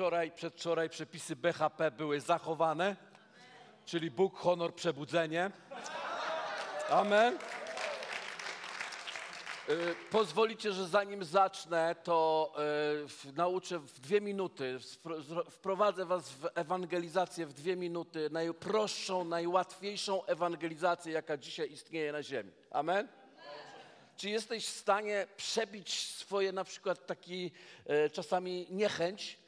Wczoraj, przedwczoraj przepisy BHP były zachowane, czyli Bóg, honor, przebudzenie. Amen. E, Pozwolicie, że zanim zacznę, to w- nauczę w dwie minuty, wprowadzę was w ewangelizację w dwie minuty, najprostszą, najłatwiejszą ewangelizację, jaka dzisiaj istnieje na ziemi. Amen. Czy jesteś w stanie przebić swoje na przykład taki e, czasami niechęć,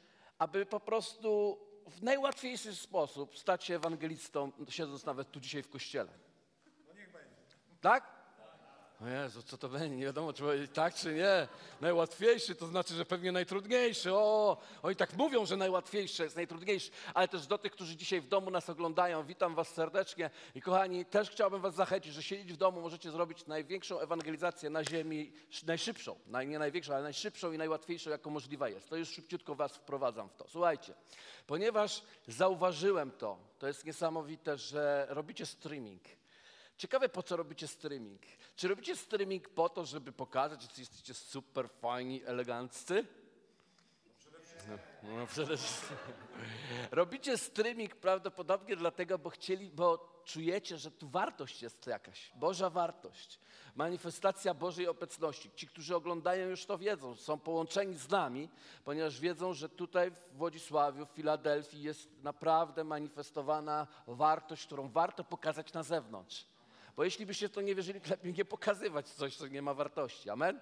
aby po prostu w najłatwiejszy sposób stać się ewangelistą, siedząc nawet tu dzisiaj w kościele? Tak? O Jezu, co to będzie? Nie wiadomo, czy powiedzieć tak, czy nie. Najłatwiejszy to znaczy, że pewnie najtrudniejszy. O, oni tak mówią, że najłatwiejszy jest najtrudniejszy. Ale też do tych, którzy dzisiaj w domu nas oglądają, witam was serdecznie. I kochani, też chciałbym was zachęcić, że siedzieć w domu możecie zrobić największą ewangelizację na ziemi, sz- najszybszą. Naj, nie największą, ale najszybszą i najłatwiejszą, jaką możliwa jest. To już szybciutko was wprowadzam w to. Słuchajcie, ponieważ zauważyłem to, to jest niesamowite, że robicie streaming. Ciekawe, po co robicie streaming? Czy robicie streaming po to, żeby pokazać, że jesteście super fajni, eleganccy? No, no przede wszystkim. Robicie streaming prawdopodobnie dlatego, bo chcieli, bo czujecie, że tu wartość jest jakaś, Boża wartość, manifestacja Bożej obecności. Ci, którzy oglądają już to wiedzą, są połączeni z nami, ponieważ wiedzą, że tutaj w Wodzisławiu, w Filadelfii jest naprawdę manifestowana wartość, którą warto pokazać na zewnątrz. Bo jeśli byście to nie wierzyli, to lepiej nie pokazywać coś, co nie ma wartości. Amen?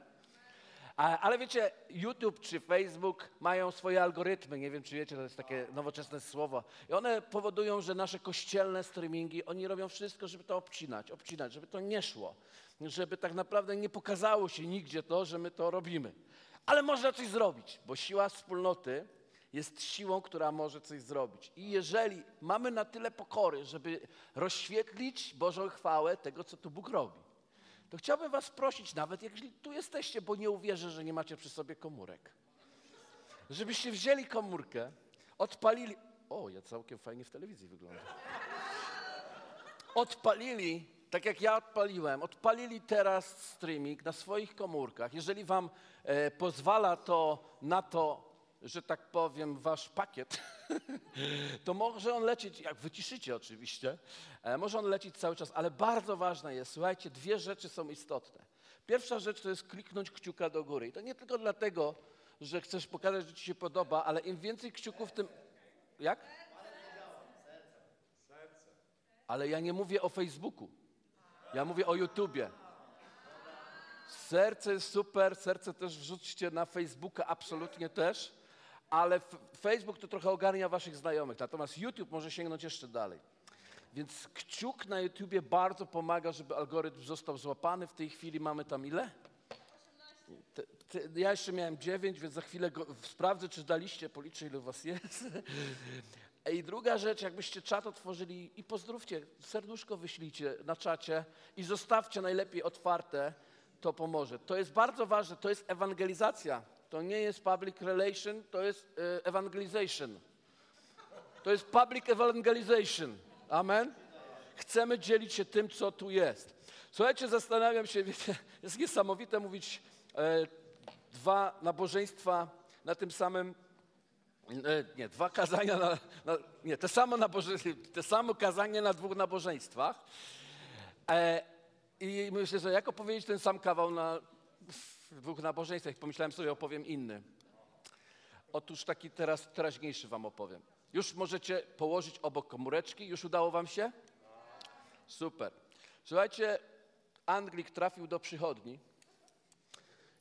Ale wiecie, YouTube czy Facebook mają swoje algorytmy. Nie wiem, czy wiecie, to jest takie nowoczesne słowo. I one powodują, że nasze kościelne streamingi, oni robią wszystko, żeby to obcinać, obcinać, żeby to nie szło. Żeby tak naprawdę nie pokazało się nigdzie to, że my to robimy. Ale można coś zrobić, bo siła wspólnoty jest siłą, która może coś zrobić. I jeżeli mamy na tyle pokory, żeby rozświetlić Bożą chwałę tego, co tu Bóg robi, to chciałbym Was prosić, nawet jeśli tu jesteście, bo nie uwierzę, że nie macie przy sobie komórek, żebyście wzięli komórkę, odpalili. O, ja całkiem fajnie w telewizji wyglądam. Odpalili, tak jak ja odpaliłem, odpalili teraz streaming na swoich komórkach. Jeżeli Wam e, pozwala to na to, że tak powiem, Wasz pakiet, to może on lecieć, jak wyciszycie oczywiście, e, może on lecieć cały czas, ale bardzo ważne jest, słuchajcie, dwie rzeczy są istotne. Pierwsza rzecz to jest kliknąć kciuka do góry. I to nie tylko dlatego, że chcesz pokazać, że ci się podoba, ale im więcej kciuków, tym... Jak? Ale ja nie mówię o Facebooku. Ja mówię o YouTubie. Serce jest super, serce też wrzućcie na Facebooka, absolutnie też, ale Facebook to trochę ogarnia waszych znajomych, natomiast YouTube może sięgnąć jeszcze dalej. Więc kciuk na YouTubie bardzo pomaga, żeby algorytm został złapany. W tej chwili mamy tam ile? Te, te, ja jeszcze miałem dziewięć, więc za chwilę go, sprawdzę, czy daliście, policzę, ile was jest. I druga rzecz, jakbyście czat otworzyli i pozdrówcie, serduszko wyślijcie na czacie i zostawcie najlepiej otwarte, to pomoże. To jest bardzo ważne, to jest ewangelizacja. To nie jest public relation, to jest evangelization. To jest public evangelization. Amen? Chcemy dzielić się tym, co tu jest. Słuchajcie, zastanawiam się, wiecie, jest niesamowite mówić e, dwa nabożeństwa na tym samym E, Nie, dwa kazania na, na nie, te samo, naboże, te samo kazanie na dwóch nabożeństwach. E, I myślę, że jak opowiedzieć ten sam kawał na w dwóch nabożeństwach, pomyślałem sobie, opowiem inny. Otóż taki teraz teraźniejszy wam opowiem. Już możecie położyć obok komóreczki, już udało wam się? Super. Słuchajcie, Anglik trafił do przychodni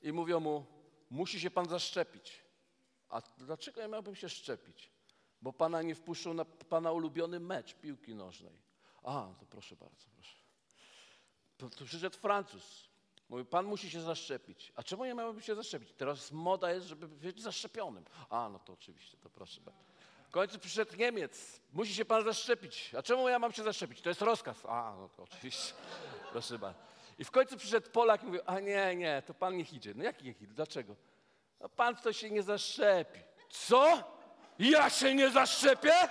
i mówią mu, musi się pan zaszczepić. A dlaczego ja miałbym się szczepić? Bo pana nie wpuszczą na pana ulubiony mecz piłki nożnej. A, to proszę bardzo, proszę. To, to przyszedł Francuz. Mówi, pan musi się zaszczepić. A czemu ja miałbym się zaszczepić? Teraz moda jest, żeby być zaszczepionym. A, no to oczywiście, to proszę bardzo. W końcu przyszedł Niemiec. Musi się pan zaszczepić. A czemu ja mam się zaszczepić? To jest rozkaz. A, no to oczywiście. Proszę bardzo. I w końcu przyszedł Polak i mówił, a nie, nie, to pan niech idzie. No jaki niech idzie? Dlaczego? No pan to się nie zaszczepi. Co? Ja się nie zaszczepię?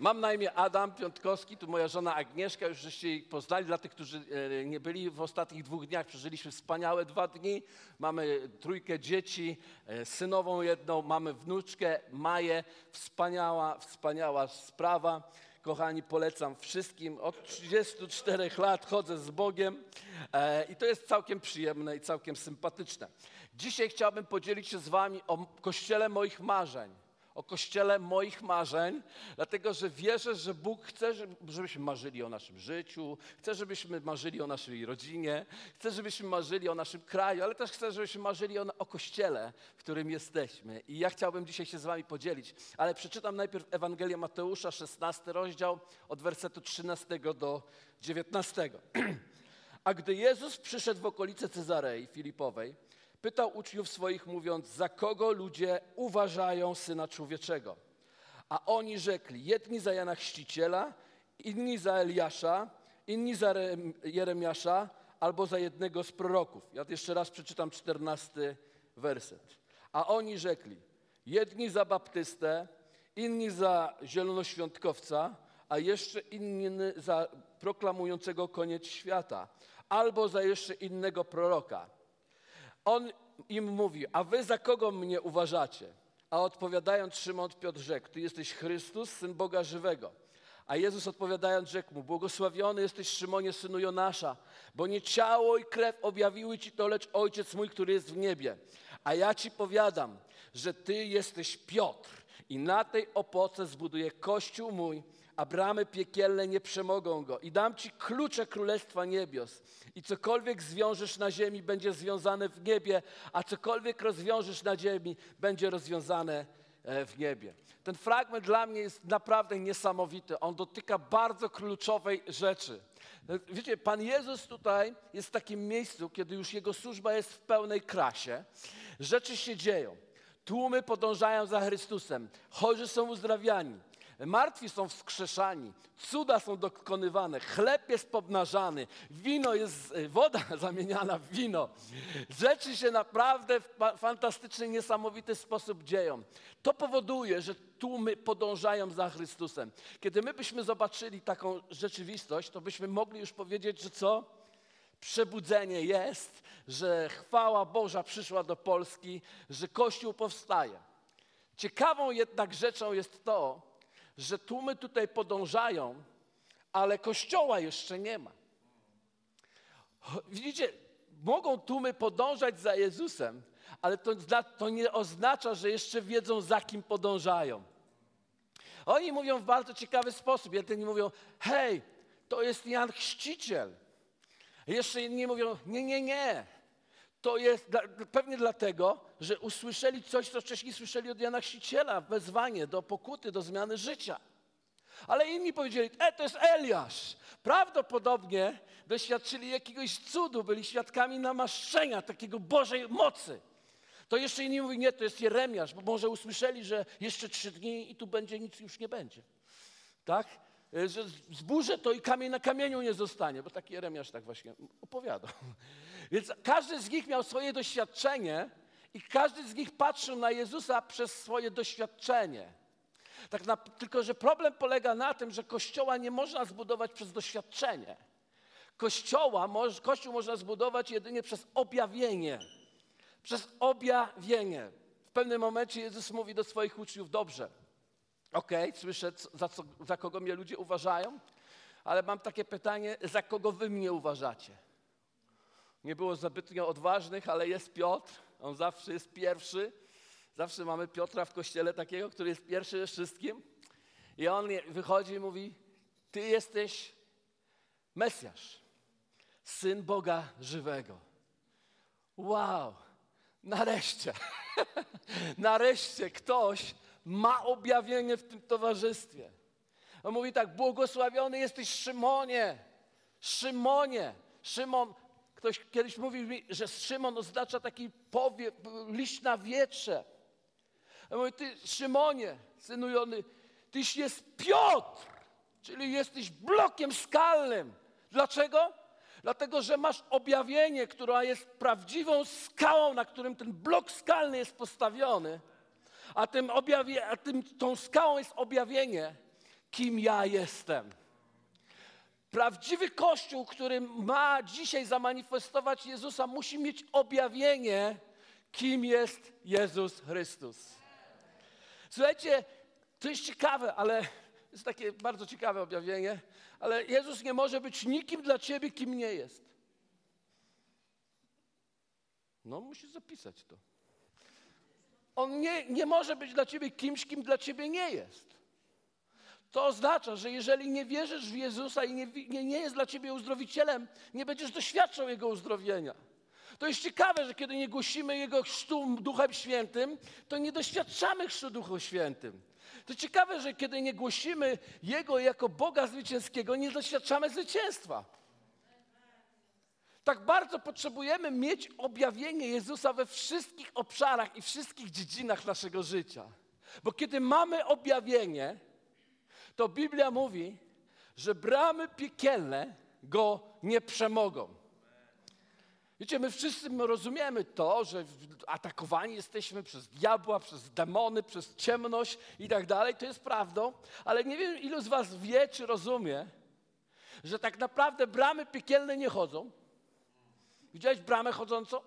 Mam na imię Adam Piątkowski, tu moja żona Agnieszka, już żeście jej poznali. Dla tych, którzy e, nie byli w ostatnich dwóch dniach, przeżyliśmy wspaniałe dwa dni. Mamy trójkę dzieci, e, synową jedną, mamy wnuczkę Maję. Wspaniała, wspaniała sprawa. Kochani, polecam wszystkim. Od 34 lat chodzę z Bogiem e, i to jest całkiem przyjemne i całkiem sympatyczne. Dzisiaj chciałbym podzielić się z Wami o kościele moich marzeń o kościele moich marzeń, dlatego że wierzę, że Bóg chce, żebyśmy marzyli o naszym życiu, chce, żebyśmy marzyli o naszej rodzinie, chce, żebyśmy marzyli o naszym kraju, ale też chce, żebyśmy marzyli o, o kościele, w którym jesteśmy. I ja chciałbym dzisiaj się z Wami podzielić, ale przeczytam najpierw Ewangelię Mateusza, 16 rozdział, od wersetu 13 do 19. A gdy Jezus przyszedł w okolice Cezarei Filipowej, pytał uczniów swoich, mówiąc, za kogo ludzie uważają Syna Człowieczego. A oni rzekli, jedni za Jana Chrzciciela, inni za Eliasza, inni za Jeremiasza, albo za jednego z proroków. Ja jeszcze raz przeczytam czternasty werset. A oni rzekli, jedni za Baptystę, inni za zielonoświątkowca, a jeszcze inni za proklamującego koniec świata, albo za jeszcze innego proroka. On im mówi, a wy za kogo mnie uważacie? A odpowiadając Szymon Piotr rzekł, ty jesteś Chrystus, Syn Boga żywego. A Jezus odpowiadając rzekł mu, błogosławiony jesteś Szymonie, synu Jonasza, bo nie ciało i krew objawiły ci to, lecz Ojciec mój, który jest w niebie. A ja ci powiadam, że ty jesteś Piotr i na tej opoce zbuduję Kościół mój, a bramy piekielne nie przemogą go. I dam ci klucze Królestwa Niebios. I cokolwiek zwiążesz na ziemi, będzie związane w niebie, a cokolwiek rozwiążesz na ziemi, będzie rozwiązane e, w niebie. Ten fragment dla mnie jest naprawdę niesamowity. On dotyka bardzo kluczowej rzeczy. Wiecie, Pan Jezus tutaj jest w takim miejscu, kiedy już Jego służba jest w pełnej krasie. Rzeczy się dzieją. Tłumy podążają za Chrystusem. Chorzy są uzdrawiani. Martwi są wskrzeszani, cuda są dokonywane, chleb jest pomnażany, wino jest, e, woda zamieniana w wino. Rzeczy się naprawdę w fantastyczny, niesamowity sposób dzieją. To powoduje, że tłumy podążają za Chrystusem. Kiedy my byśmy zobaczyli taką rzeczywistość, to byśmy mogli już powiedzieć, że co? Przebudzenie jest, że chwała Boża przyszła do Polski, że Kościół powstaje. Ciekawą jednak rzeczą jest to, że tłumy tutaj podążają, ale kościoła jeszcze nie ma. Widzicie, mogą tłumy podążać za Jezusem, ale to, to nie oznacza, że jeszcze wiedzą, za kim podążają. Oni mówią w bardzo ciekawy sposób. Jedni mówią, hej, to jest Jan Chrzciciel. Jeszcze inni mówią, nie, nie, nie. To jest pewnie dlatego, że usłyszeli coś, co wcześniej słyszeli od Jana Chrzciciela, wezwanie do pokuty, do zmiany życia. Ale inni powiedzieli, e, to jest Eliasz. Prawdopodobnie doświadczyli jakiegoś cudu, byli świadkami namaszczenia, takiego Bożej mocy. To jeszcze inni mówią, nie, to jest Jeremiasz, bo może usłyszeli, że jeszcze trzy dni i tu będzie, nic już nie będzie. Tak? E, że zburzę to i kamień na kamieniu nie zostanie, bo taki Jeremiasz tak właśnie opowiadał. Więc każdy z nich miał swoje doświadczenie i każdy z nich patrzył na Jezusa przez swoje doświadczenie. Tak na, tylko, że problem polega na tym, że kościoła nie można zbudować przez doświadczenie. Kościoła, kościół można zbudować jedynie przez objawienie. Przez objawienie. W pewnym momencie Jezus mówi do swoich uczniów, dobrze, okej, okay, słyszę, za, co, za kogo mnie ludzie uważają, ale mam takie pytanie, za kogo wy mnie uważacie? Nie było zbytnio odważnych, ale jest Piotr, on zawsze jest pierwszy. Zawsze mamy Piotra w kościele takiego, który jest pierwszy ze wszystkim. I on wychodzi i mówi: Ty jesteś Mesjasz, syn Boga żywego. Wow, nareszcie, nareszcie ktoś ma objawienie w tym towarzystwie. On mówi tak, błogosławiony jesteś Szymonie, Szymonie, Szymon, ktoś kiedyś mówił mi, że Szymon oznacza taki powie, liść na wietrze. On mówi, ty Szymonie, synu Jony, tyś jest Piotr, czyli jesteś blokiem skalnym. Dlaczego? Dlatego, że masz objawienie, która jest prawdziwą skałą, na którym ten blok skalny jest postawiony, a, tym objawie, a tym, tą skałą jest objawienie, kim ja jestem. Prawdziwy Kościół, który ma dzisiaj zamanifestować Jezusa, musi mieć objawienie, kim jest Jezus Chrystus. Słuchajcie, to jest ciekawe, ale jest takie bardzo ciekawe objawienie, ale Jezus nie może być nikim dla ciebie, kim nie jest. No, musisz zapisać to. On nie, nie może być dla ciebie kimś, kim dla ciebie nie jest. To oznacza, że jeżeli nie wierzysz w Jezusa i nie, nie, nie jest dla ciebie uzdrowicielem, nie będziesz doświadczał Jego uzdrowienia. To jest ciekawe, że kiedy nie głosimy Jego chrztu Duchem Świętym, to nie doświadczamy chrztu Duchem Świętym. To ciekawe, że kiedy nie głosimy Jego jako Boga zwycięskiego, nie doświadczamy zwycięstwa. Tak bardzo potrzebujemy mieć objawienie Jezusa we wszystkich obszarach i wszystkich dziedzinach naszego życia. Bo kiedy mamy objawienie, to Biblia mówi, że bramy piekielne go nie przemogą. Wiecie, my wszyscy rozumiemy to, że atakowani jesteśmy przez diabła, przez demony, przez ciemność i tak dalej. To jest prawdą, ale nie wiem, ilu z Was wie, czy rozumie, że tak naprawdę bramy piekielne nie chodzą. Widziałeś bramę chodzącą?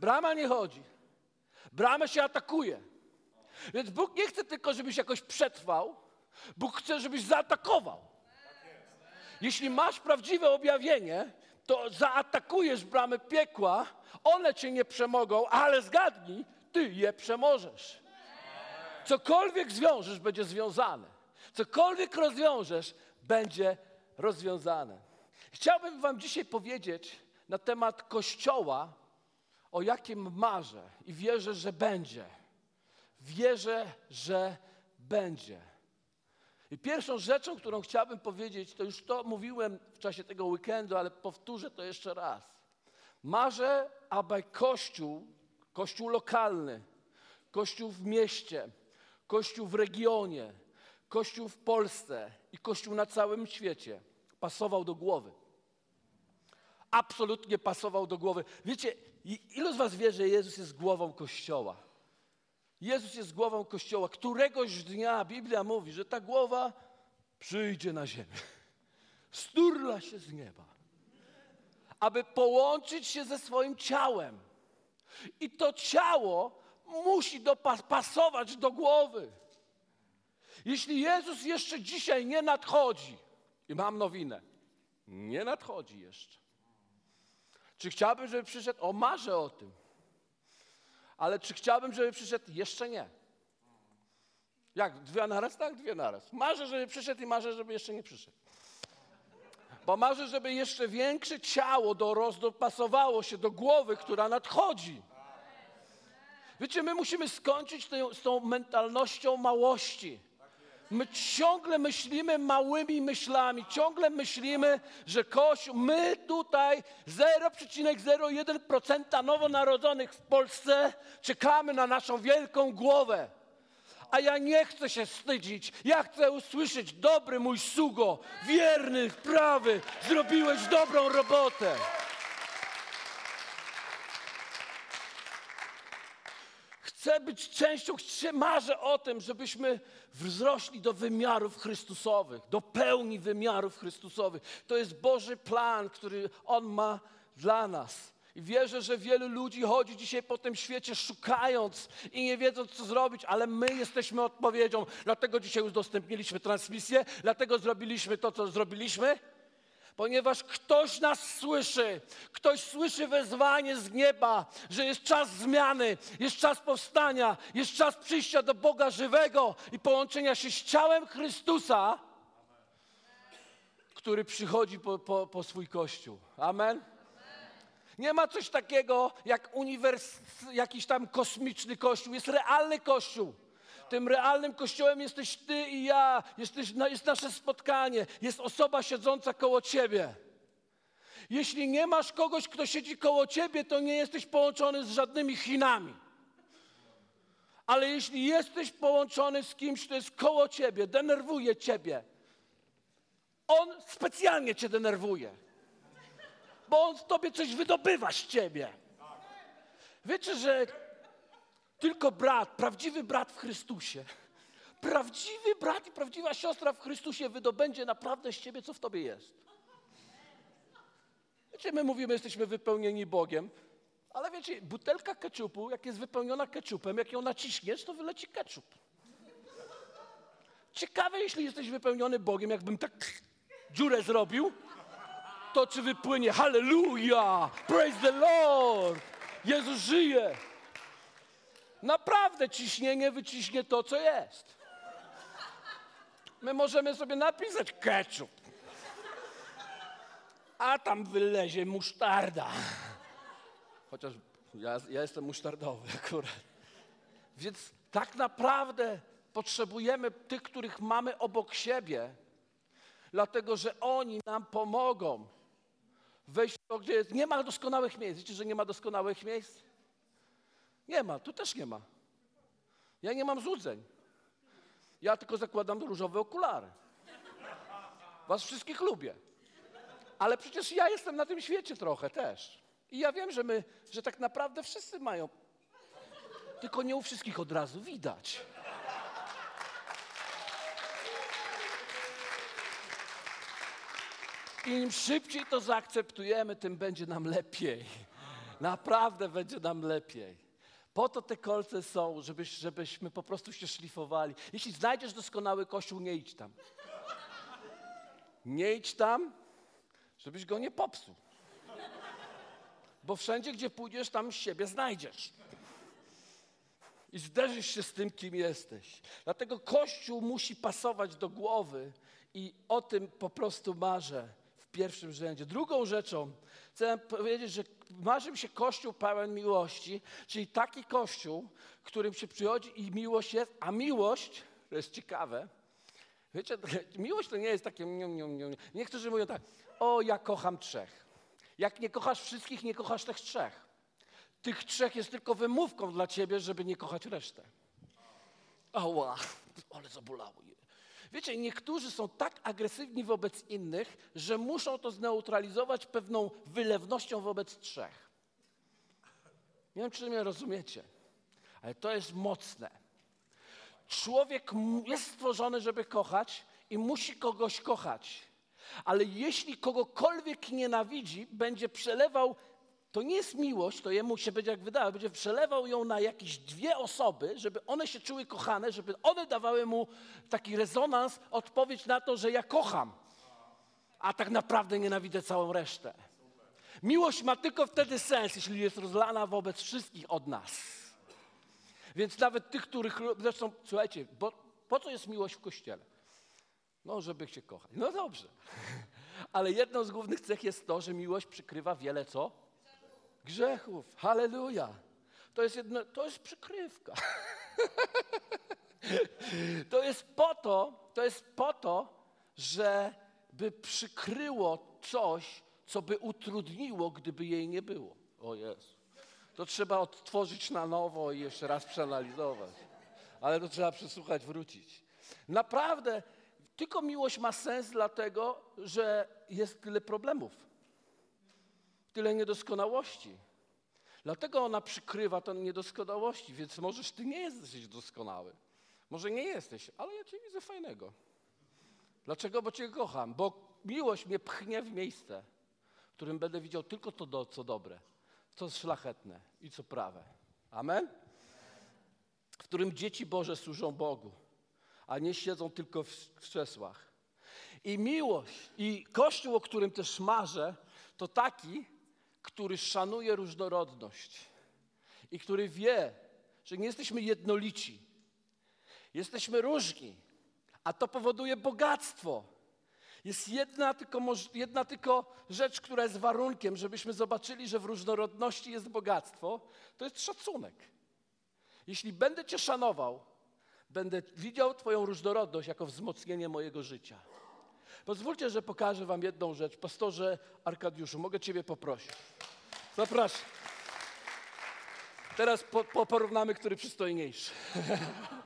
Brama nie chodzi. Bramę się atakuje. Więc Bóg nie chce tylko, żebyś jakoś przetrwał, Bóg chce, żebyś zaatakował. Jeśli masz prawdziwe objawienie, to zaatakujesz bramy piekła, one cię nie przemogą, ale zgadnij, ty je przemożesz. Cokolwiek zwiążesz, będzie związane. Cokolwiek rozwiążesz, będzie rozwiązane. Chciałbym Wam dzisiaj powiedzieć na temat Kościoła, o jakim marzę i wierzę, że będzie. Wierzę, że będzie. I pierwszą rzeczą, którą chciałbym powiedzieć, to już to mówiłem w czasie tego weekendu, ale powtórzę to jeszcze raz. Marzę, aby Kościół, Kościół lokalny, Kościół w mieście, Kościół w regionie, Kościół w Polsce i Kościół na całym świecie pasował do głowy. Absolutnie pasował do głowy. Wiecie, ilu z Was wie, że Jezus jest głową Kościoła? Jezus jest głową Kościoła. Któregoś dnia Biblia mówi, że ta głowa przyjdzie na ziemię. Sturla się z nieba, aby połączyć się ze swoim ciałem. I to ciało musi dopasować do głowy. Jeśli Jezus jeszcze dzisiaj nie nadchodzi, i mam nowinę, nie nadchodzi jeszcze. Czy chciałbym, żeby przyszedł? O, marzę o tym. Ale czy chciałbym, żeby przyszedł? Jeszcze nie. Jak? Dwie naraz? Tak, dwie naraz. Marzę, żeby przyszedł i marzę, żeby jeszcze nie przyszedł. Bo marzę, żeby jeszcze większe ciało do dopasowało się do głowy, która nadchodzi. Wiecie, my musimy skończyć z tą mentalnością małości. My ciągle myślimy małymi myślami, ciągle myślimy, że Kościół, my tutaj 0,01% nowonarodzonych w Polsce czekamy na naszą wielką głowę. A ja nie chcę się wstydzić. Ja chcę usłyszeć, dobry mój sługo, wierny, prawy, zrobiłeś dobrą robotę. Chcę być częścią, marzę o tym, żebyśmy wzrośli do wymiarów Chrystusowych, do pełni wymiarów Chrystusowych. To jest Boży plan, który On ma dla nas. I wierzę, że wielu ludzi chodzi dzisiaj po tym świecie szukając i nie wiedząc, co zrobić, ale my jesteśmy odpowiedzią. Dlatego dzisiaj udostępniliśmy transmisję, dlatego zrobiliśmy to, co zrobiliśmy ponieważ ktoś nas słyszy, ktoś słyszy wezwanie z nieba, że jest czas zmiany, jest czas powstania, jest czas przyjścia do Boga żywego i połączenia się z ciałem Chrystusa, który przychodzi po, po, po swój Kościół. Amen. Nie ma coś takiego jak uniwers, jakiś tam kosmiczny kościół. Jest realny kościół. Tym realnym kościołem jesteś ty i ja, jesteś, jest nasze spotkanie, jest osoba siedząca koło ciebie. Jeśli nie masz kogoś, kto siedzi koło ciebie, to nie jesteś połączony z żadnymi Chinami. Ale jeśli jesteś połączony z kimś, kto jest koło ciebie, denerwuje ciebie, on specjalnie cię denerwuje, bo on w tobie coś wydobywa z ciebie. Wiecie, że tylko brat, prawdziwy brat w Chrystusie, prawdziwy brat i prawdziwa siostra w Chrystusie wydobędzie naprawdę z ciebie, co w tobie jest. Wiecie, my mówimy, jesteśmy wypełnieni Bogiem, ale wiecie, butelka keczupu, jak jest wypełniona keczupem, jak ją naciśniesz, to wyleci keczup. Ciekawe, jeśli jesteś wypełniony Bogiem, jakbym tak dziurę zrobił, to czy wypłynie Hallelujah, praise the Lord, Jezus żyje. Naprawdę ciśnienie wyciśnie to, co jest. My możemy sobie napisać ketchup, a tam wylezie musztarda. Chociaż ja, ja jestem musztardowy akurat. Więc tak naprawdę potrzebujemy tych, których mamy obok siebie, dlatego że oni nam pomogą wejść w to, gdzie jest. Nie ma doskonałych miejsc. Wiecie, że nie ma doskonałych miejsc? Nie ma, tu też nie ma. Ja nie mam złudzeń. Ja tylko zakładam różowe okulary. Was wszystkich lubię. Ale przecież ja jestem na tym świecie trochę też. I ja wiem, że my, że tak naprawdę wszyscy mają. Tylko nie u wszystkich od razu widać. Im szybciej to zaakceptujemy, tym będzie nam lepiej. Naprawdę będzie nam lepiej. Po to te kolce są, żebyś, żebyśmy po prostu się szlifowali. Jeśli znajdziesz doskonały kościół, nie idź tam. Nie idź tam, żebyś go nie popsuł. Bo wszędzie, gdzie pójdziesz, tam siebie znajdziesz. I zderzysz się z tym, kim jesteś. Dlatego Kościół musi pasować do głowy i o tym po prostu marzę pierwszym rzędzie. Drugą rzeczą, chcę powiedzieć, że marzy mi się Kościół pełen miłości, czyli taki Kościół, którym się przychodzi i miłość jest, a miłość, to jest ciekawe, wiecie, miłość to nie jest takie... Niektórzy mówią tak, o ja kocham trzech. Jak nie kochasz wszystkich, nie kochasz tych trzech. Tych trzech jest tylko wymówką dla ciebie, żeby nie kochać resztę. Ała, ale zabolało je. Wiecie, niektórzy są tak agresywni wobec innych, że muszą to zneutralizować pewną wylewnością wobec trzech. Nie wiem, czy mnie rozumiecie, ale to jest mocne. Człowiek jest stworzony, żeby kochać i musi kogoś kochać. Ale jeśli kogokolwiek nienawidzi, będzie przelewał, to nie jest miłość, to jemu się będzie jak wydało, będzie przelewał ją na jakieś dwie osoby, żeby one się czuły kochane, żeby one dawały mu taki rezonans, odpowiedź na to, że ja kocham, a tak naprawdę nienawidzę całą resztę. Miłość ma tylko wtedy sens, jeśli jest rozlana wobec wszystkich od nas. Więc nawet tych, których. Zresztą, słuchajcie, bo, po co jest miłość w kościele? No, żeby się kochać. No dobrze. Ale jedną z głównych cech jest to, że miłość przykrywa wiele co? Grzechów. Halleluja. To jest, jedno, to jest przykrywka. to jest po to, to jest po to, żeby przykryło coś, co by utrudniło, gdyby jej nie było. O Jezu. To trzeba odtworzyć na nowo i jeszcze raz przeanalizować. Ale to trzeba przesłuchać, wrócić. Naprawdę tylko miłość ma sens dlatego, że jest tyle problemów, tyle niedoskonałości. Dlatego ona przykrywa te niedoskonałości, więc możesz ty nie jesteś doskonały. Może nie jesteś, ale ja cię widzę fajnego. Dlaczego? Bo cię kocham, bo miłość mnie pchnie w miejsce, w którym będę widział tylko to, do, co dobre, co szlachetne i co prawe. Amen? W którym dzieci Boże służą Bogu a nie siedzą tylko w krzesłach. I miłość, i Kościół, o którym też marzę, to taki, który szanuje różnorodność i który wie, że nie jesteśmy jednolici. Jesteśmy różni, a to powoduje bogactwo. Jest jedna tylko, jedna tylko rzecz, która jest warunkiem, żebyśmy zobaczyli, że w różnorodności jest bogactwo, to jest szacunek. Jeśli będę Cię szanował, Będę widział Twoją różnorodność jako wzmocnienie mojego życia. Pozwólcie, że pokażę Wam jedną rzecz. Pastorze Arkadiuszu, mogę Ciebie poprosić. Zapraszam. Teraz po, po porównamy, który przystojniejszy.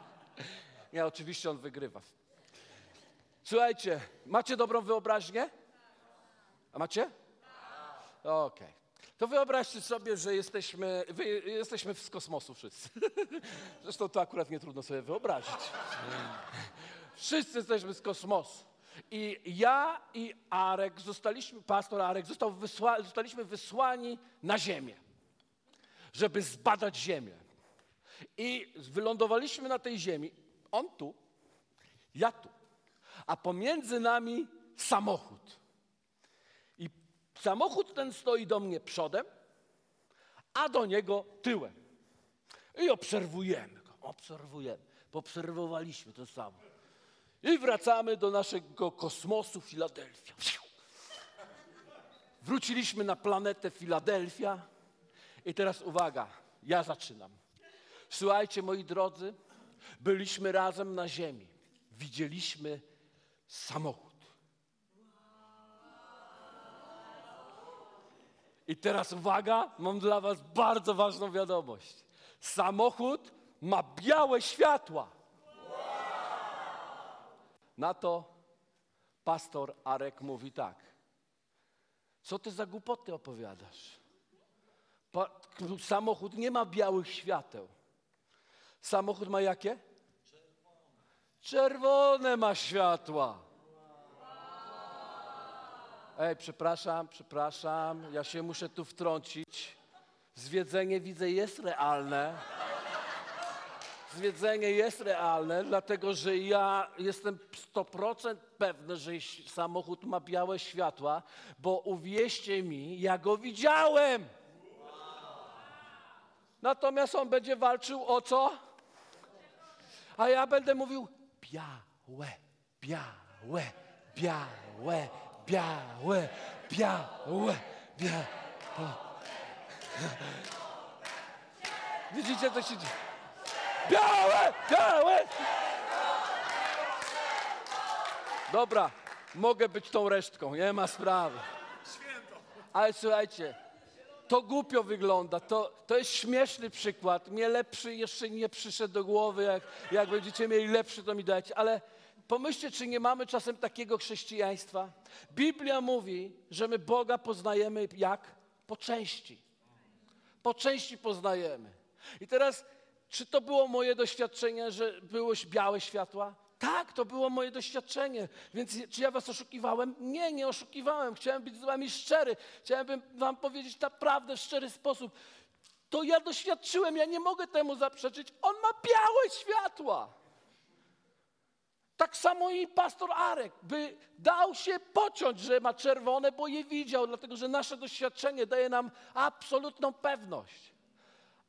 Nie, oczywiście on wygrywa. Słuchajcie, macie dobrą wyobraźnię? A macie? Okej. To wyobraźcie sobie, że jesteśmy, wy, jesteśmy z kosmosu wszyscy. Zresztą to akurat nie trudno sobie wyobrazić. Wszyscy jesteśmy z kosmosu. I ja i Arek zostaliśmy, pastor Arek, został wysła, zostaliśmy wysłani na ziemię, żeby zbadać ziemię. I wylądowaliśmy na tej ziemi, on tu, ja tu, a pomiędzy nami samochód. I samochód ten stoi do mnie przodem, a do niego tyłem. I obserwujemy go, obserwujemy. Poobserwowaliśmy to samo. I wracamy do naszego kosmosu Filadelfia. Wróciliśmy na planetę Filadelfia. I teraz uwaga, ja zaczynam. Słuchajcie, moi drodzy, byliśmy razem na Ziemi. Widzieliśmy samochód. I teraz uwaga, mam dla Was bardzo ważną wiadomość. Samochód ma białe światła. Na to pastor Arek mówi tak. Co ty za głupoty opowiadasz? Pa, samochód nie ma białych świateł. Samochód ma jakie? Czerwone ma światła. Ej, przepraszam, przepraszam, ja się muszę tu wtrącić. Zwiedzenie widzę jest realne. Zwiedzenie jest realne, dlatego że ja jestem 100% pewny, że samochód ma białe światła, bo uwierzcie mi, ja go widziałem. Natomiast on będzie walczył o co? A ja będę mówił białe, białe, białe, białe, białe, białe. Widzicie, co się dzieje? Białe, białe. Dobra, mogę być tą resztką, nie ma sprawy. Ale słuchajcie, to głupio wygląda, to, to jest śmieszny przykład. Mnie lepszy jeszcze nie przyszedł do głowy, jak, jak będziecie mieli lepszy, to mi dajcie. Ale pomyślcie, czy nie mamy czasem takiego chrześcijaństwa? Biblia mówi, że my Boga poznajemy jak? Po części. Po części poznajemy. I teraz czy to było moje doświadczenie, że były białe światła? Tak, to było moje doświadczenie. Więc czy ja was oszukiwałem? Nie, nie oszukiwałem. Chciałem być z wami szczery. Chciałem wam powiedzieć naprawdę w szczery sposób. To ja doświadczyłem, ja nie mogę temu zaprzeczyć. On ma białe światła. Tak samo i pastor Arek by dał się pociąć, że ma czerwone, bo je widział, dlatego że nasze doświadczenie daje nam absolutną pewność.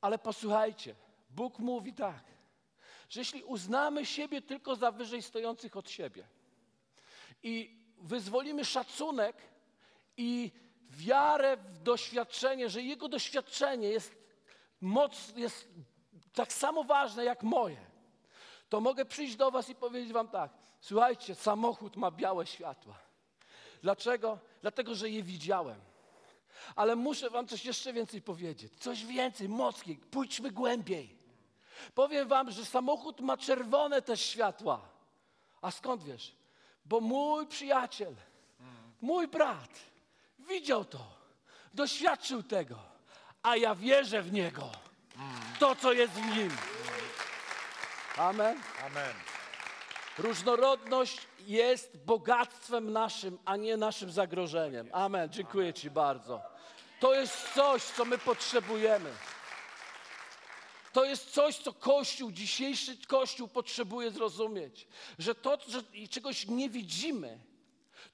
Ale posłuchajcie, Bóg mówi tak, że jeśli uznamy siebie tylko za wyżej stojących od siebie i wyzwolimy szacunek i wiarę w doświadczenie, że Jego doświadczenie jest, moc, jest tak samo ważne jak moje, to mogę przyjść do Was i powiedzieć Wam tak: słuchajcie, samochód ma białe światła. Dlaczego? Dlatego, że je widziałem. Ale muszę Wam coś jeszcze więcej powiedzieć. Coś więcej, mocniej. Pójdźmy głębiej. Powiem wam, że samochód ma czerwone też światła. A skąd wiesz? Bo mój przyjaciel, mój brat widział to, doświadczył tego, a ja wierzę w niego. To, co jest w nim. Amen. Amen. Różnorodność jest bogactwem naszym, a nie naszym zagrożeniem. Amen. Dziękuję Ci bardzo. To jest coś, co my potrzebujemy. To jest coś, co Kościół, dzisiejszy Kościół potrzebuje zrozumieć. Że to, że czegoś nie widzimy,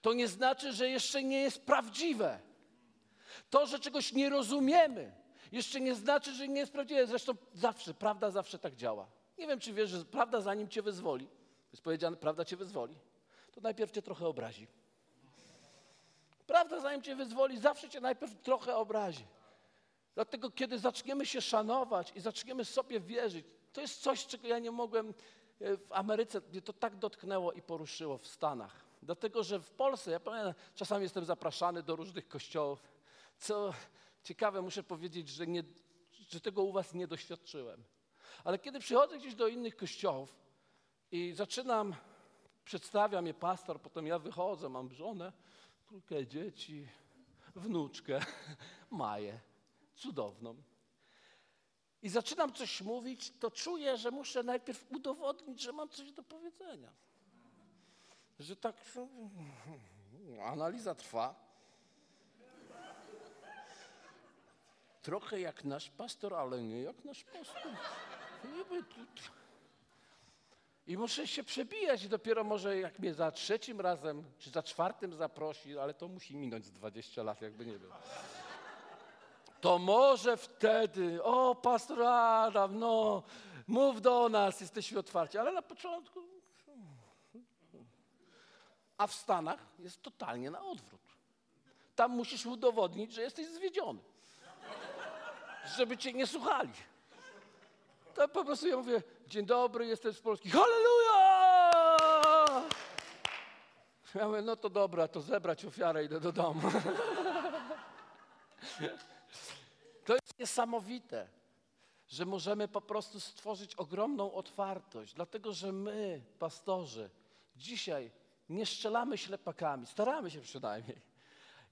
to nie znaczy, że jeszcze nie jest prawdziwe. To, że czegoś nie rozumiemy, jeszcze nie znaczy, że nie jest prawdziwe. Zresztą zawsze, prawda zawsze tak działa. Nie wiem, czy wiesz, że prawda zanim cię wyzwoli, jest powiedziane, prawda cię wyzwoli, to najpierw cię trochę obrazi. Prawda zanim cię wyzwoli, zawsze cię najpierw trochę obrazi. Dlatego, kiedy zaczniemy się szanować i zaczniemy sobie wierzyć, to jest coś, czego ja nie mogłem e, w Ameryce mnie to tak dotknęło i poruszyło w Stanach. Dlatego, że w Polsce, ja pamiętam, czasami jestem zapraszany do różnych kościołów. Co ciekawe, muszę powiedzieć, że, nie, że tego u was nie doświadczyłem. Ale kiedy przychodzę gdzieś do innych kościołów i zaczynam, przedstawia mnie pastor, potem ja wychodzę, mam żonę, trójkę dzieci, wnuczkę, Maję, cudowną. I zaczynam coś mówić, to czuję, że muszę najpierw udowodnić, że mam coś do powiedzenia. Że tak analiza trwa. Trochę jak nasz pastor, ale nie jak nasz pastor. Niby tu. I muszę się przebijać dopiero może jak mnie za trzecim razem, czy za czwartym zaprosi, ale to musi minąć z 20 lat, jakby nie było. To może wtedy, o pastor Adam, no, mów do nas, jesteśmy otwarci. Ale na początku... A w Stanach jest totalnie na odwrót. Tam musisz udowodnić, że jesteś zwiedziony. Żeby cię nie słuchali. To po prostu ja mówię, dzień dobry, jestem z Polski. Halleluja! Ja mówię, no to dobra, to zebrać ofiarę, idę do domu. To jest niesamowite, że możemy po prostu stworzyć ogromną otwartość, dlatego że my, pastorzy, dzisiaj nie strzelamy ślepakami, staramy się przynajmniej.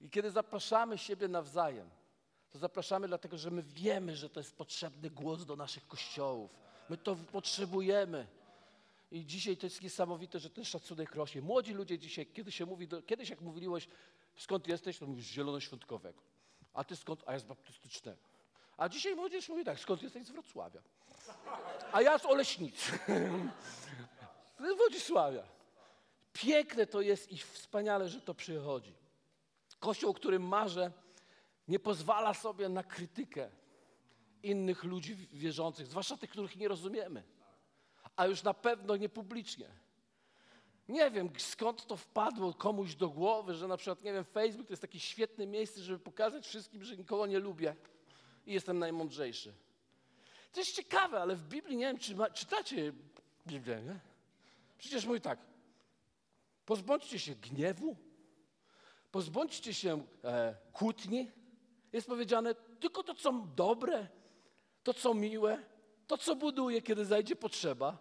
I kiedy zapraszamy siebie nawzajem, to zapraszamy dlatego, że my wiemy, że to jest potrzebny głos do naszych kościołów. My to potrzebujemy. I dzisiaj to jest niesamowite, że ten szacunek rośnie. Młodzi ludzie dzisiaj, kiedy się mówi, do, kiedyś jak mówiłeś, skąd jesteś, to mówisz z zielonoświątkowego. A ty skąd? A ja z baptystycznego. A dzisiaj młodzież mówi tak, skąd jesteś z Wrocławia? A ja z Oleśnicy. z Wodzisławia. Piękne to jest i wspaniale, że to przychodzi. Kościół, o którym marzę, nie pozwala sobie na krytykę innych ludzi wierzących, zwłaszcza tych, których nie rozumiemy, a już na pewno nie publicznie. Nie wiem, skąd to wpadło komuś do głowy, że na przykład, nie wiem, Facebook to jest takie świetne miejsce, żeby pokazać wszystkim, że nikogo nie lubię i jestem najmądrzejszy. To jest ciekawe, ale w Biblii, nie wiem, czy ma, czytacie Biblię, nie? Przecież mówi tak, pozbądźcie się gniewu, pozbądźcie się e, kłótni. Jest powiedziane tylko to, co dobre, to, co miłe, to, co buduje, kiedy zajdzie potrzeba.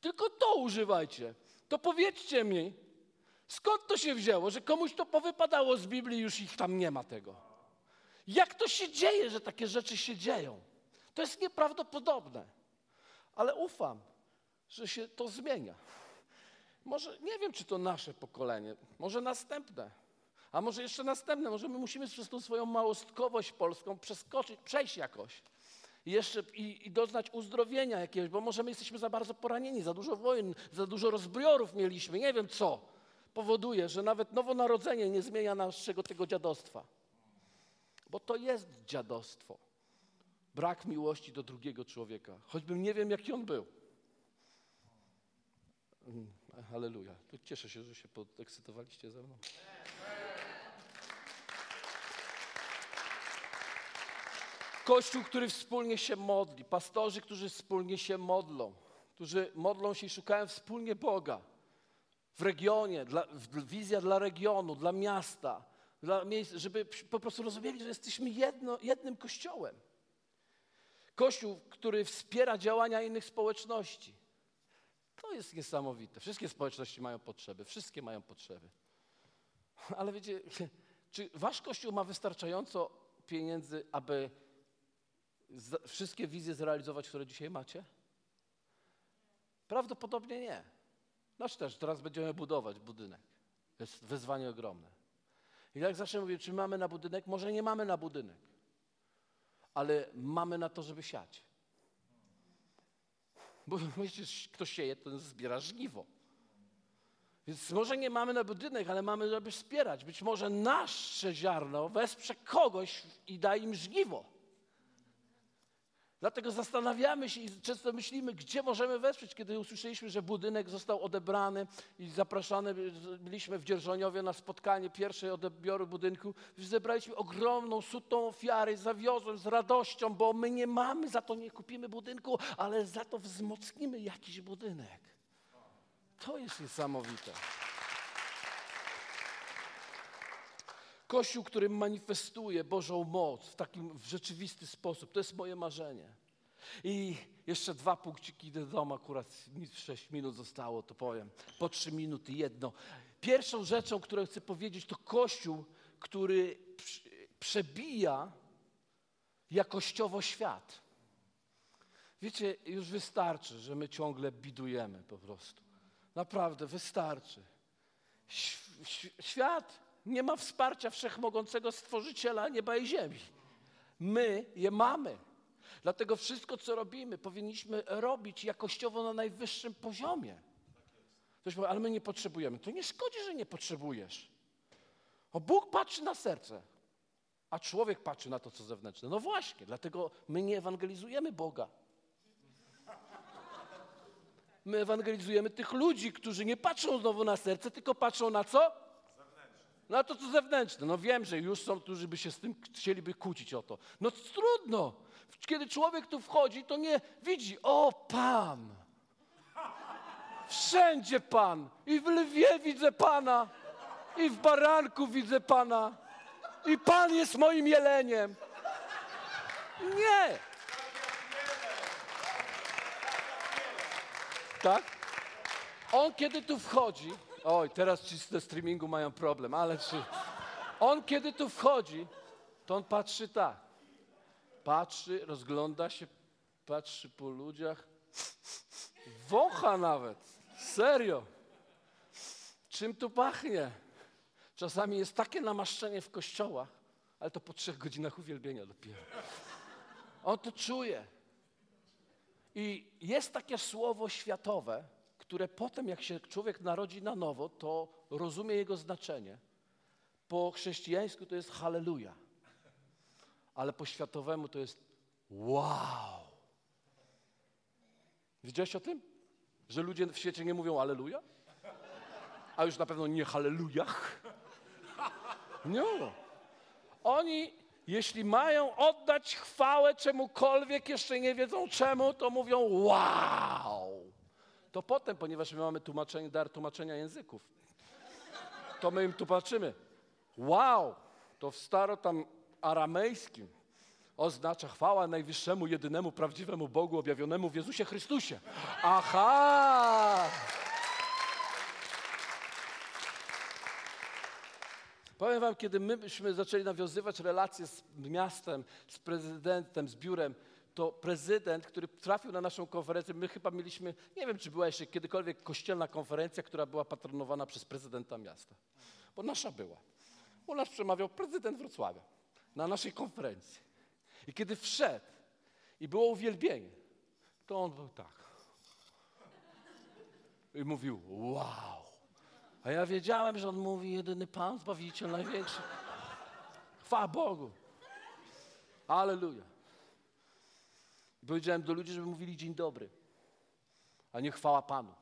Tylko to używajcie. To powiedzcie mi, skąd to się wzięło, że komuś to powypadało z Biblii, już ich tam nie ma tego. Jak to się dzieje, że takie rzeczy się dzieją? To jest nieprawdopodobne. Ale ufam, że się to zmienia. Może nie wiem, czy to nasze pokolenie, może następne, a może jeszcze następne. Może my musimy przez tą swoją małostkowość polską przeskoczyć, przejść jakoś. I jeszcze i, i doznać uzdrowienia jakiegoś, bo może my jesteśmy za bardzo poranieni, za dużo wojen, za dużo rozbrojorów mieliśmy, nie wiem co. Powoduje, że nawet nowonarodzenie nie zmienia naszego tego dziadostwa. Bo to jest dziadostwo. Brak miłości do drugiego człowieka. Choćbym nie wiem, jaki on był. Mm, halleluja. To cieszę się, że się podekscytowaliście ze mną. Kościół, który wspólnie się modli, pastorzy, którzy wspólnie się modlą, którzy modlą się i szukają wspólnie Boga w regionie, dla, wizja dla regionu, dla miasta, dla miejsc, żeby po prostu rozumieli, że jesteśmy jedno, jednym kościołem. Kościół, który wspiera działania innych społeczności. To jest niesamowite. Wszystkie społeczności mają potrzeby, wszystkie mają potrzeby. Ale wiecie, czy wasz kościół ma wystarczająco pieniędzy, aby wszystkie wizje zrealizować, które dzisiaj macie? Prawdopodobnie nie. Nasz też, teraz będziemy budować budynek. Jest wyzwanie ogromne. I jak zawsze mówię, czy mamy na budynek? Może nie mamy na budynek, ale mamy na to, żeby siać. Bo myślisz, kto sieje, to zbiera żniwo. Więc może nie mamy na budynek, ale mamy, żeby wspierać. Być może nasze ziarno wesprze kogoś i da im żniwo. Dlatego zastanawiamy się i często myślimy, gdzie możemy wesprzeć. Kiedy usłyszeliśmy, że budynek został odebrany i zapraszany, byliśmy w Dzierżoniowie na spotkanie pierwszej odbioru budynku, zebraliśmy ogromną, sutą ofiarę, zawiozłem z radością, bo my nie mamy, za to nie kupimy budynku, ale za to wzmocnimy jakiś budynek. To jest niesamowite. Kościół, który manifestuje Bożą moc w takim w rzeczywisty sposób. To jest moje marzenie. I jeszcze dwa punkciki do domu, akurat sześć minut zostało, to powiem. Po trzy minuty jedno. Pierwszą rzeczą, którą chcę powiedzieć, to Kościół, który przebija jakościowo świat. Wiecie, już wystarczy, że my ciągle bidujemy po prostu. Naprawdę, wystarczy. Świat nie ma wsparcia wszechmogącego stworzyciela nieba i ziemi. My je mamy. Dlatego wszystko, co robimy, powinniśmy robić jakościowo na najwyższym poziomie. Ktoś powie, ale my nie potrzebujemy. To nie szkodzi, że nie potrzebujesz. O Bóg patrzy na serce, a człowiek patrzy na to, co zewnętrzne. No właśnie, dlatego my nie ewangelizujemy Boga. My ewangelizujemy tych ludzi, którzy nie patrzą znowu na serce, tylko patrzą na co? Na to, co zewnętrzne. No wiem, że już są, którzy by się z tym chcieliby kłócić o to. No trudno. Kiedy człowiek tu wchodzi, to nie widzi, o Pan. Wszędzie Pan. I w lwie widzę Pana. I w baranku widzę Pana. I Pan jest moim jeleniem. Nie. Tak? On kiedy tu wchodzi, oj, teraz ci ze streamingu mają problem, ale czy... On kiedy tu wchodzi, to on patrzy tak. Patrzy, rozgląda się, patrzy po ludziach. Wącha nawet. Serio. Czym tu pachnie? Czasami jest takie namaszczenie w kościołach, ale to po trzech godzinach uwielbienia dopiero. On to czuje. I jest takie słowo światowe, które potem, jak się człowiek narodzi na nowo, to rozumie jego znaczenie. Po chrześcijańsku to jest halleluja, ale po światowemu to jest wow. Widziałeś o tym? Że ludzie w świecie nie mówią aleluja? A już na pewno nie hallelujach. Nie. Oni jeśli mają oddać chwałę czemukolwiek, jeszcze nie wiedzą czemu, to mówią wow. To potem, ponieważ my mamy tłumaczenie, dar tłumaczenia języków, to my im tłumaczymy. Wow, to w staro tam aramejskim oznacza chwała najwyższemu, jedynemu, prawdziwemu Bogu objawionemu w Jezusie Chrystusie. Aha! Powiem wam, kiedy myśmy zaczęli nawiązywać relacje z miastem, z prezydentem, z biurem, to prezydent, który trafił na naszą konferencję, my chyba mieliśmy, nie wiem, czy była jeszcze kiedykolwiek kościelna konferencja, która była patronowana przez prezydenta miasta. Bo nasza była. U nas przemawiał prezydent Wrocławia na naszej konferencji. I kiedy wszedł i było uwielbienie, to on był tak. I mówił, wow. A ja wiedziałem, że on mówi jedyny Pan, Zbawiciel, największy. Chwała Bogu. Aleluja. I powiedziałem do ludzi, żeby mówili dzień dobry, a nie chwała Panu.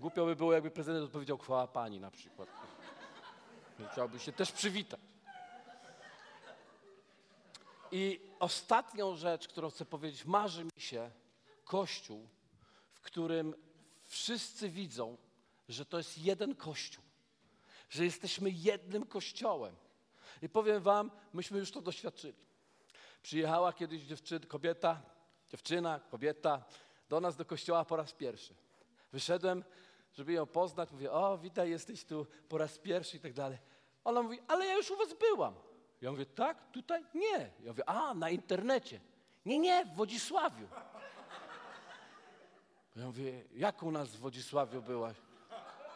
Głupio by było, jakby prezydent odpowiedział chwała Pani na przykład. Chciałby się też przywitać. I ostatnią rzecz, którą chcę powiedzieć, marzy mi się kościół, w którym wszyscy widzą, że to jest jeden kościół, że jesteśmy jednym kościołem. I powiem wam, myśmy już to doświadczyli. Przyjechała kiedyś dziewczyna, kobieta, dziewczyna, kobieta do nas do kościoła po raz pierwszy. Wyszedłem, żeby ją poznać, mówię, o witaj, jesteś tu po raz pierwszy i tak dalej. Ona mówi, ale ja już u was byłam. Ja mówię, tak, tutaj? Nie. Ja mówię, a, na internecie. Nie, nie, w Wodzisławiu. Ja mówię, jak u nas w Wodzisławiu byłaś?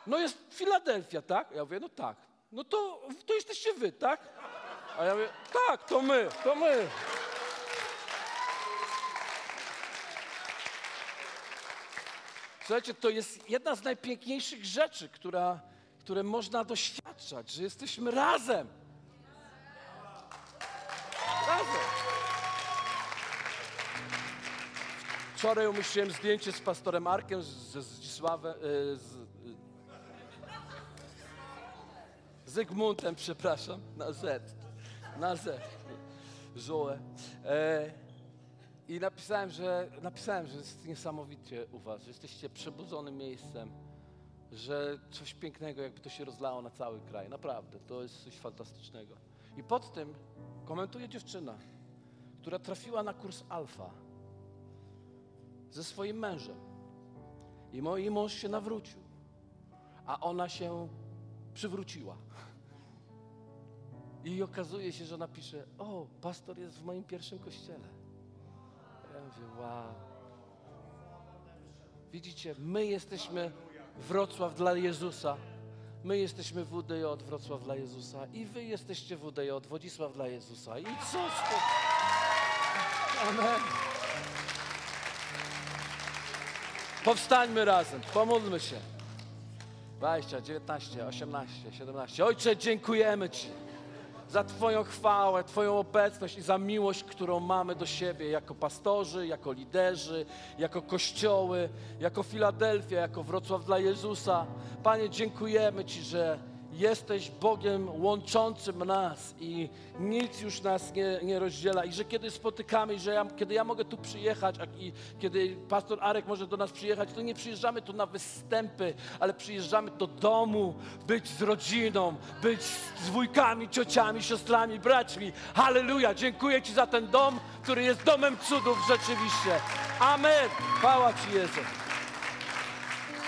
No jest Filadelfia, tak? Ja mówię, no tak. No to, to jesteście wy, tak? A ja mówię, tak, to my, to my. Słuchajcie, to jest jedna z najpiękniejszych rzeczy, która, które można doświadczać, że jesteśmy razem. Razem. Wczoraj umieściłem zdjęcie z pastorem Arkiem, ze Zdzisławem, e, z, Zygmuntem, przepraszam, na Z, na Z, Żołę. E, I napisałem że, napisałem, że jest niesamowicie u was, że jesteście przebudzonym miejscem, że coś pięknego jakby to się rozlało na cały kraj. Naprawdę, to jest coś fantastycznego. I pod tym komentuje dziewczyna, która trafiła na kurs alfa ze swoim mężem. I mój mąż się nawrócił, a ona się przywróciła. I okazuje się, że ona pisze, o, pastor jest w moim pierwszym kościele. Ja mówię, wow. Widzicie, my jesteśmy Wrocław dla Jezusa. My jesteśmy WDJ Wrocław dla Jezusa i wy jesteście WDJ Wodzisław dla Jezusa. I co z tego? Amen. Powstańmy razem, pomódlmy się. 20, 19, 18, 17. Ojcze, dziękujemy Ci za Twoją chwałę, Twoją obecność i za miłość, którą mamy do siebie jako pastorzy, jako liderzy, jako kościoły, jako Filadelfia, jako Wrocław dla Jezusa. Panie, dziękujemy Ci, że jesteś Bogiem łączącym nas i nic już nas nie, nie rozdziela. I że kiedy spotykamy, że ja, kiedy ja mogę tu przyjechać, a, i kiedy pastor Arek może do nas przyjechać, to nie przyjeżdżamy tu na występy, ale przyjeżdżamy do domu, być z rodziną, być z wujkami, ciociami, siostrami, braćmi. Halleluja! Dziękuję Ci za ten dom, który jest domem cudów rzeczywiście. Amen! Chwała Ci Jezu.